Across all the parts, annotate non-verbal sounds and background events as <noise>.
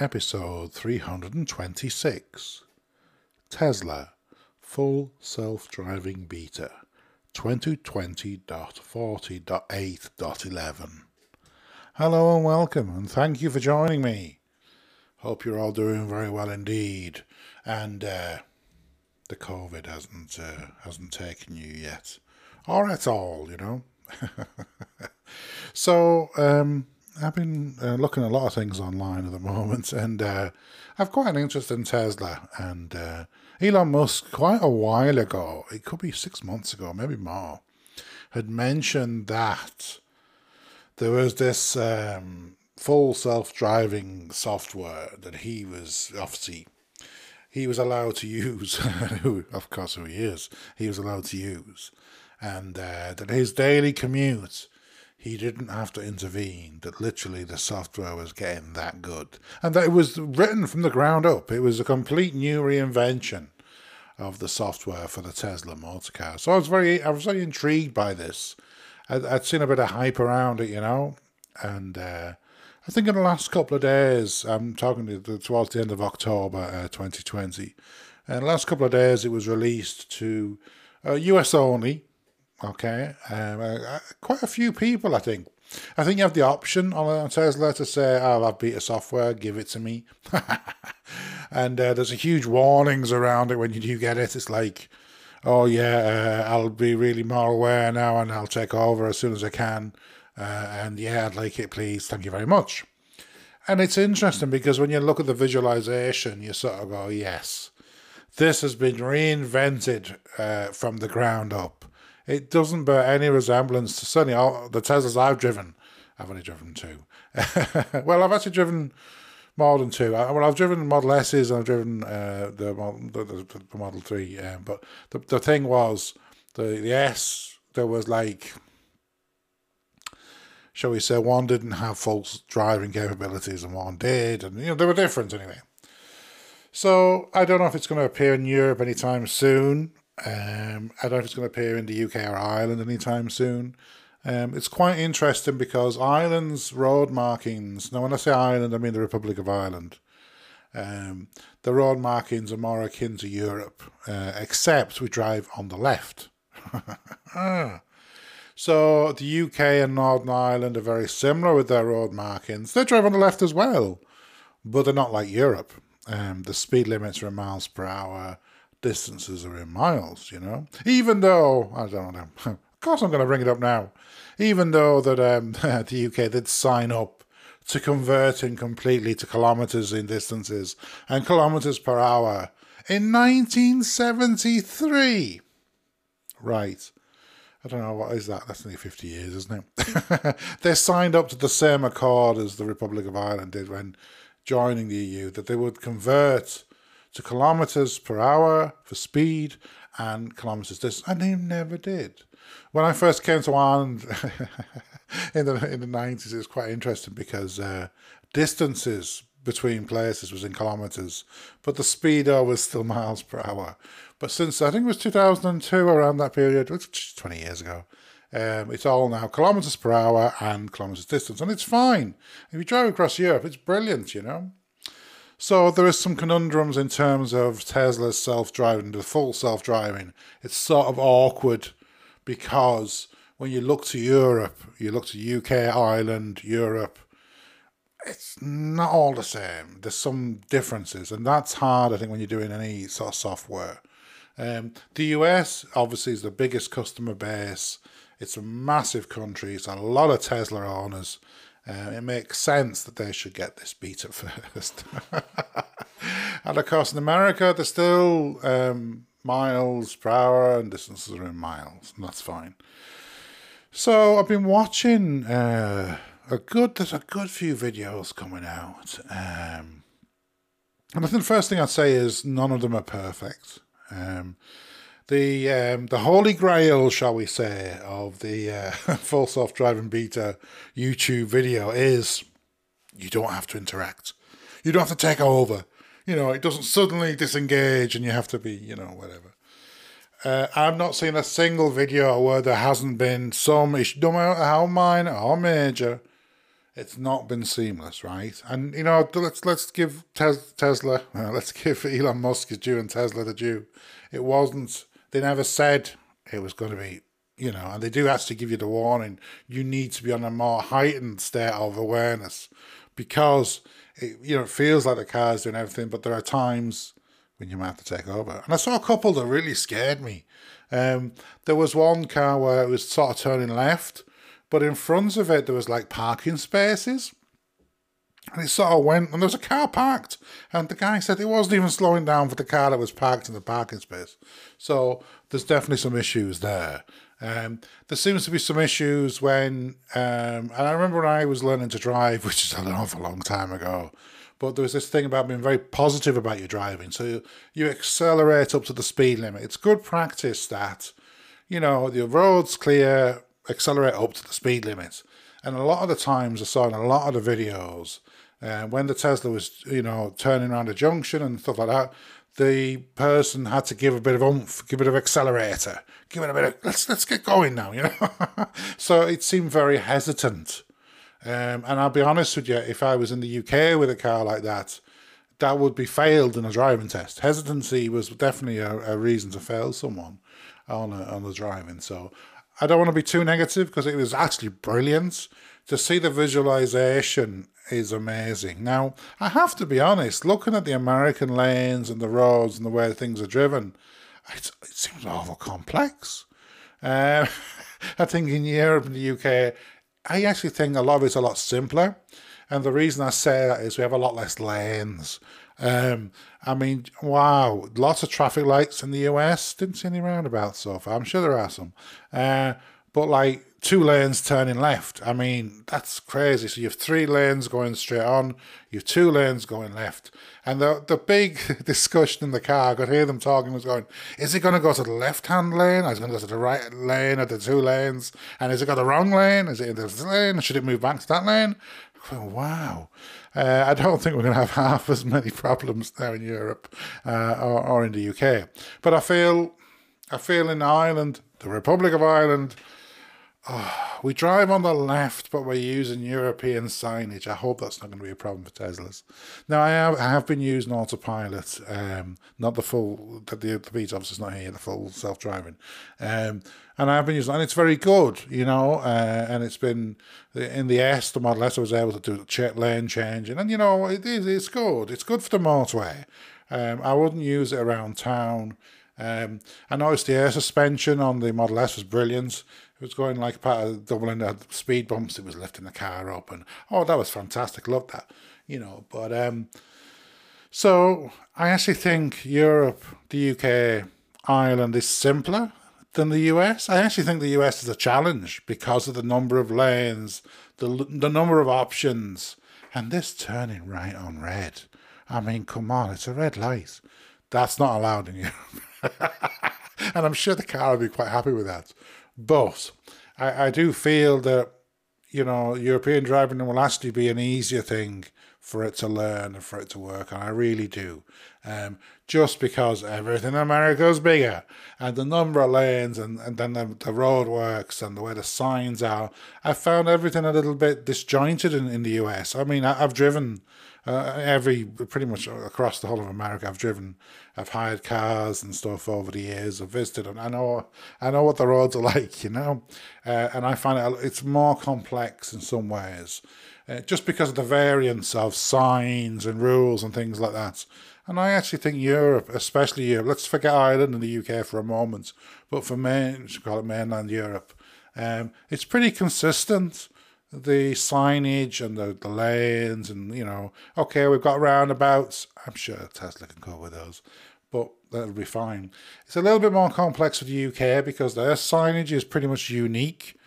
episode 326 Tesla Full Self Driving Beta 2020.40.8.11. Hello and welcome, and thank you for joining me. Hope you're all doing very well indeed, and uh, the COVID hasn't uh, hasn't taken you yet, or at all, you know. <laughs> so, um, I've been uh, looking at a lot of things online at the <laughs> moment, and uh, I've quite an interest in Tesla. And uh, Elon Musk, quite a while ago, it could be six months ago, maybe more, had mentioned that there was this um, full self-driving software that he was obviously he was allowed to use. <laughs> who, of course, who he is, he was allowed to use, and uh, that his daily commute he didn't have to intervene, that literally the software was getting that good. And that it was written from the ground up. It was a complete new reinvention of the software for the Tesla motor car. So I was very, I was very intrigued by this. I'd, I'd seen a bit of hype around it, you know, and uh, I think in the last couple of days, I'm talking to, towards the end of October uh, 2020, and the last couple of days it was released to uh, US only, Okay, um, uh, quite a few people, I think. I think you have the option on Tesla to say, "I'll have beta software, give it to me," <laughs> and uh, there's a huge warnings around it when you do get it. It's like, "Oh yeah, uh, I'll be really more aware now, and I'll take over as soon as I can." Uh, and yeah, I'd like it, please. Thank you very much. And it's interesting because when you look at the visualization, you sort of go, "Yes, this has been reinvented uh, from the ground up." It doesn't bear any resemblance to certainly all the Teslas I've driven. I've only driven two. <laughs> well, I've actually driven more than two. I, well, I've driven Model S's and I've driven uh, the, the, the, the, Model 3. Um, but the, the thing was, the, the S, there was like, shall we say, one didn't have full driving capabilities and one did. And, you know, they were different anyway. So I don't know if it's going to appear in Europe anytime soon. Um, I don't know if it's going to appear in the UK or Ireland anytime soon. Um, it's quite interesting because Ireland's road markings, now when I say Ireland, I mean the Republic of Ireland. Um, the road markings are more akin to Europe, uh, except we drive on the left. <laughs> so the UK and Northern Ireland are very similar with their road markings. They drive on the left as well, but they're not like Europe. Um, the speed limits are miles per hour distances are in miles, you know. Even though, I don't know, <laughs> of course I'm going to bring it up now, even though that um, <laughs> the UK did sign up to converting completely to kilometres in distances and kilometres per hour in 1973. Right. I don't know, what is that? That's only 50 years, isn't it? <laughs> they signed up to the same accord as the Republic of Ireland did when joining the EU, that they would convert to kilometers per hour for speed and kilometers distance, and they never did. When I first came to Ireland <laughs> in the in the nineties, it was quite interesting because uh, distances between places was in kilometers, but the speedo was still <laughs> miles per hour. But since I think it was two thousand and two, around that period, twenty years ago, um, it's all now kilometers per hour and kilometers distance, and it's fine. If you drive across Europe, it's brilliant, you know. So there is some conundrums in terms of Tesla's self-driving, the full self-driving. It's sort of awkward because when you look to Europe, you look to UK, Ireland, Europe, it's not all the same. There's some differences, and that's hard, I think, when you're doing any sort of software. Um, the US obviously is the biggest customer base. It's a massive country. It's a lot of Tesla owners. Uh, it makes sense that they should get this beta at first. <laughs> and of course, in America, they're still um, miles per hour and distances are in miles, and that's fine. So I've been watching uh, a good. There's a good few videos coming out, um, and I think the first thing I'd say is none of them are perfect. Um, the um, the holy grail, shall we say, of the uh, <laughs> full self driving beta YouTube video is you don't have to interact. You don't have to take over. You know, it doesn't suddenly disengage and you have to be, you know, whatever. Uh, I've not seen a single video where there hasn't been some issue, no matter how minor or major, It's not been seamless, right? And you know, let's let's give Tes- Tesla, uh, <laughs> let's give Elon Musk his due and Tesla the due. It wasn't. They never said it was going to be, you know, and they do actually give you the warning. You need to be on a more heightened state of awareness because it, you know, it feels like the car's doing everything, but there are times when you might have to take over. And I saw a couple that really scared me. Um, there was one car where it was sort of turning left, but in front of it there was like parking spaces. And it sort of went, and there was a car parked, and the guy said it wasn't even slowing down for the car that was parked in the parking space. So there's definitely some issues there. Um, there seems to be some issues when, um, and I remember when I was learning to drive, <laughs> which is an awful long time ago, but there was this thing about being very positive about your driving. So you, you accelerate up to the speed limit. It's good practice that, you know, the road's clear, accelerate up to the speed limit. And a lot of the times I saw in a lot of the videos, uh, when the Tesla was, you know, turning around a junction and stuff like that, the person had to give a bit of oomph, give it a bit of accelerator, give it a bit of let's let's get going now, you know. <laughs> so it seemed very hesitant. Um, and I'll be honest with you, if I was in the UK with a car like that, that would be failed in a driving test. Hesitancy was definitely a, a reason to fail someone on a, on the driving. So I don't want to be too negative because it was actually brilliant to see the visualization is amazing. Now, I have to be honest, looking at the American lanes and the roads and the way things are driven, it, it seems awful complex. Uh, <laughs> I think in Europe and the UK, I actually think a lot of it's a lot simpler. And the reason I say that is we have a lot less lanes. Um, I mean, wow, lots of traffic lights in the US. Didn't see any roundabouts so far. I'm sure there are some. Uh, but like two lanes turning left. I mean, that's crazy. So you have three lanes going straight on, you have two lanes going left. And the the big <laughs> discussion in the car, I could hear them talking, was going, is it going to go to the left hand lane? Or is it going to go to the right lane of the two lanes? And is it got the wrong lane? Is it in this lane? Should it move back to that lane? wow. Uh, I don't think we're going to have <laughs> half as many problems there in Europe uh, or, or in the UK. But I feel, I feel in Ireland, the Republic of Ireland, Oh, <sighs> we drive on the left, but we're using European signage. I hope that's not going to be a problem for Teslas. Now, I have, I have been using autopilot, um, not the full, the, the, the beta software's not here, the full self driving. Um, and I've been using, and it's very good, you know, uh, and it's been in the S, the Model S, I was able to do check lane changing, and you know, it is, it's good. It's good for the motorway. Um, I wouldn't use it around town. Um, I noticed the air suspension on the Model S was brilliant. It was going like part of doubling the speed bumps. It was lifting the car up, and oh, that was fantastic. Loved that, you know. But um, so I actually think Europe, the UK, Ireland is simpler than the US. I actually think the US is a challenge because of the number of lanes, the the number of options, and this turning right on red. I mean, come on, it's a red light. That's not allowed in Europe. <laughs> and I'm sure the car will be quite happy with that. But I, I do feel that, you know, European driving will actually be an easier thing for it to learn and for it to work. And I really do. Um, just because everything in America is bigger and the number of lanes and, and then the, the road works and the way the signs are. I found everything a little bit disjointed in, in the US. I mean, I, I've driven uh, every pretty much across the whole of America. I've driven, I've hired cars and stuff over the years. I've visited, and I know, I know what the roads are <laughs> like, you know, uh, and I find it it's more complex in some ways, uh, just because of the variance of signs and rules and things like that. And I actually think Europe, especially Europe, let's forget Ireland and the UK for a moment, but for main, call it mainland Europe, um, it's pretty consistent the signage and the, the lanes and you know okay we've got roundabouts i'm sure tesla can with those but that'll be fine it's a little bit more complex for the uk because their signage is pretty much unique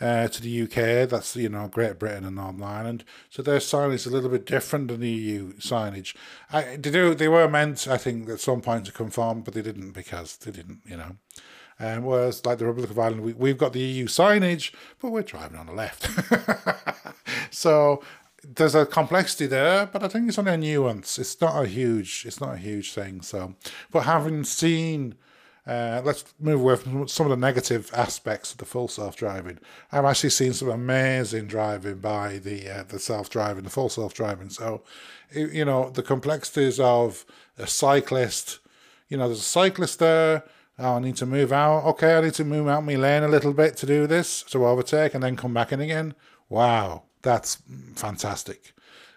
uh, to the UK, that's you know Great Britain and Northern Ireland. So their signage is a little bit different than the EU signage. I, they do they were meant, I think, at some point to conform, but they didn't because they didn't, you know. Um, whereas, like the Republic of Ireland, we, we've got the EU signage, but we're driving on the left. <laughs> so there's a complexity there, but I think it's only a nuance. It's not a huge, it's not a huge thing. So, but having seen uh, let's move away from some of the negative aspects of the full self-driving. I've actually seen some amazing driving by the uh, the self-driving, the full self-driving. So, you know, the complexities of a cyclist. You know, there's a cyclist there. Oh, I need to move out. Okay, I need to move out my lane a little bit to do this to overtake, and then come back in again. Wow, that's fantastic.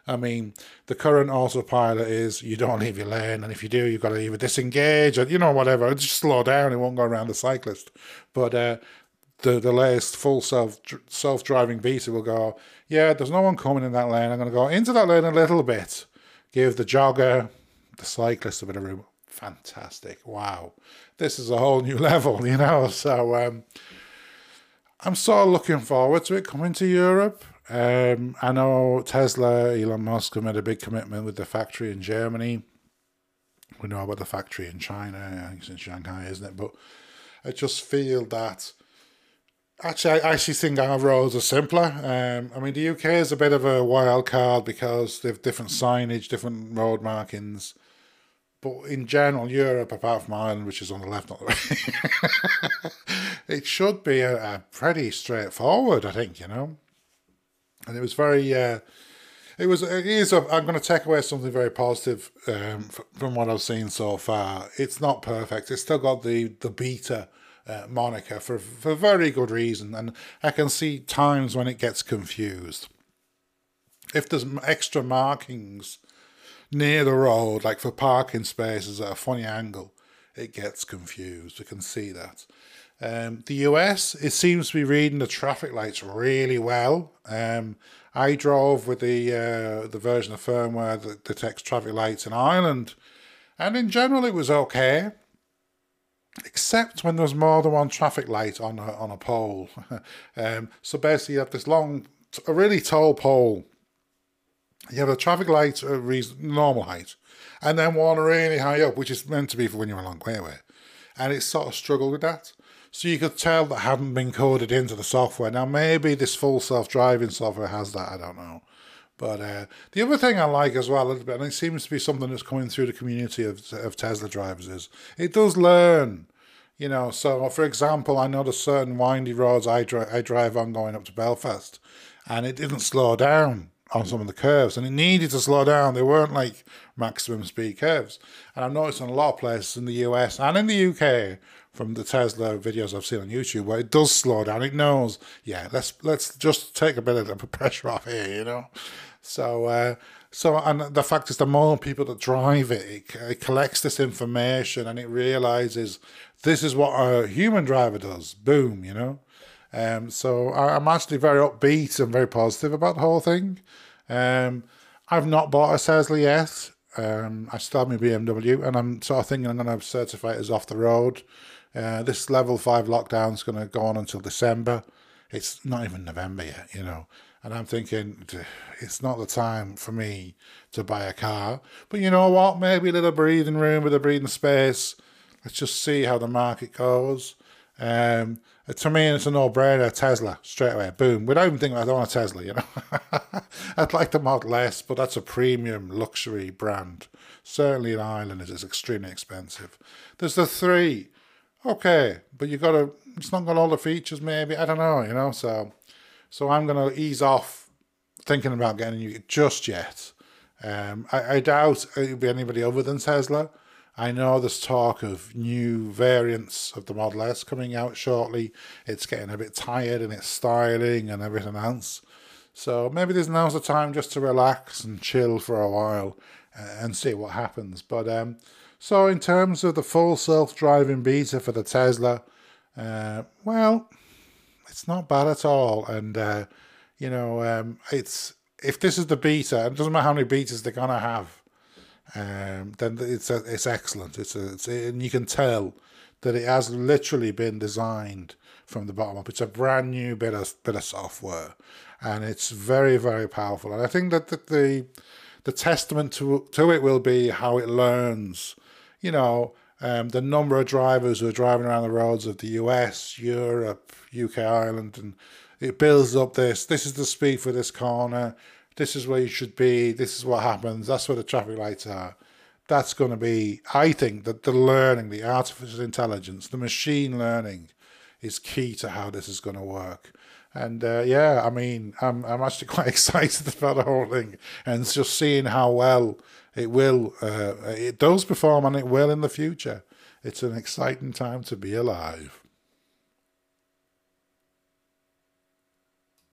I mean, the current autopilot is you don't <laughs> leave your lane, and if you do, you've got to either disengage or you know whatever, <laughs> just slow down. It won't go around the cyclist. But uh, the the latest full self self driving beta will go. Yeah, there's no one coming in that lane. I'm going to go into that lane a little bit, give the jogger, the cyclist a bit of room. Fantastic! Wow, this is a whole new <laughs> level, you know. So um, I'm sort of looking forward to it coming to Europe. Um, I know Tesla, Elon Musk have made a big commitment with the factory in Germany. We know about the factory in China. I think it's in Shanghai, isn't it? But I just feel that actually, I actually think our roads are simpler. Um, I mean, the UK is a bit of a wild card because they have different signage, different road markings. But in general, Europe, apart from Ireland, which is on the left, not the right, <laughs> it should be a, a pretty straightforward, I think, you know and it was very. Uh, it was. It is. A, I'm going to take away something very positive um, from what I've seen so far. It's not perfect. It's still got the the beta uh, moniker for for very good reason, and I can see times when it gets confused. If there's extra markings near the road, like for parking spaces at a funny angle, it gets confused. We can see that. Um, the US, it seems to be reading the traffic lights really well. Um, I drove with the uh, the version of firmware that detects traffic lights in Ireland, and in general it was okay, except when there's more than one traffic light on a, on a pole. <laughs> um, so basically, you have this long, a really tall pole. You have a traffic light at reason, normal height, and then one really high up, which is meant to be for when you're a long way away. And it sort of struggled with that. So you could tell that hadn't been coded into the software. Now maybe this full self-driving software has that. I don't know. But uh, the other thing I like as well, and it seems to be something that's coming through the community of, of Tesla drivers, is it does learn. You know, so for example, I know certain windy roads I, dri- I drive on going up to Belfast, and it didn't slow down on some of the curves, and it needed to slow down. They weren't like maximum speed curves. And I've noticed in a lot of places in the US and in the UK from the Tesla videos I've seen on YouTube where it does slow down. It knows, yeah, let's let's just take a bit of the <laughs> pressure off here, you know. So, uh, so and the fact is, the more people that drive it, it, it collects this information and it realizes this is what a human driver does. Boom, you know. Um, so I, am actually very upbeat and very positive about the whole thing. Um, I've not bought a Tesla yet. Um, I still have my BMW, and I'm sort of thinking I'm going to certify it as off the road. Uh, this level five lockdown is going to go on until December. It's not even November yet, you know. And I'm thinking it's not the time for me to buy a car. But you know what? Maybe a little breathing room with a breathing space. Let's just see how the market goes. Um, to me, it's a no-brainer. Tesla straight away, boom. We don't even thinking, I don't want a Tesla. You know, <laughs> I'd like the Model S, but that's a premium luxury brand. Certainly in Ireland, it is extremely expensive. There's the three okay, but you got to. It's not got all the features, maybe. I don't know, you know. So, so I'm gonna ease off thinking about getting you just yet. Um, I, I doubt it'll be anybody other than Tesla. I know there's talk of new variants of the Model S coming out shortly. It's getting a bit tired in its styling and everything else. So maybe this now's the time just to relax and chill for a while uh, and see what happens. But um, so in terms of the full self-driving beta for the Tesla, uh, well, it's not bad at all. And uh, you know, um, it's if this is the beta, it doesn't matter how many betas they're gonna have. Um, then it's a, it's excellent. It's a, it's a, and you can tell that it has literally been designed from the bottom up. It's a brand new bit of bit of software, and it's very very powerful. And I think that the the, the testament to to it will be how it learns you know, um, the number of drivers who are driving around the roads of the US, Europe, UK, Ireland, and it builds up this. This is the speed for this corner. This is where you should be. This is what happens. That's where the traffic lights are. that's going to be, I think that the learning, the artificial intelligence, the machine learning is key to how this is going to work. And uh, yeah, I mean, I'm, I'm actually <laughs> quite excited about the whole thing and just seeing how well it will, uh, it does perform and it will in the future. It's an exciting time to be alive.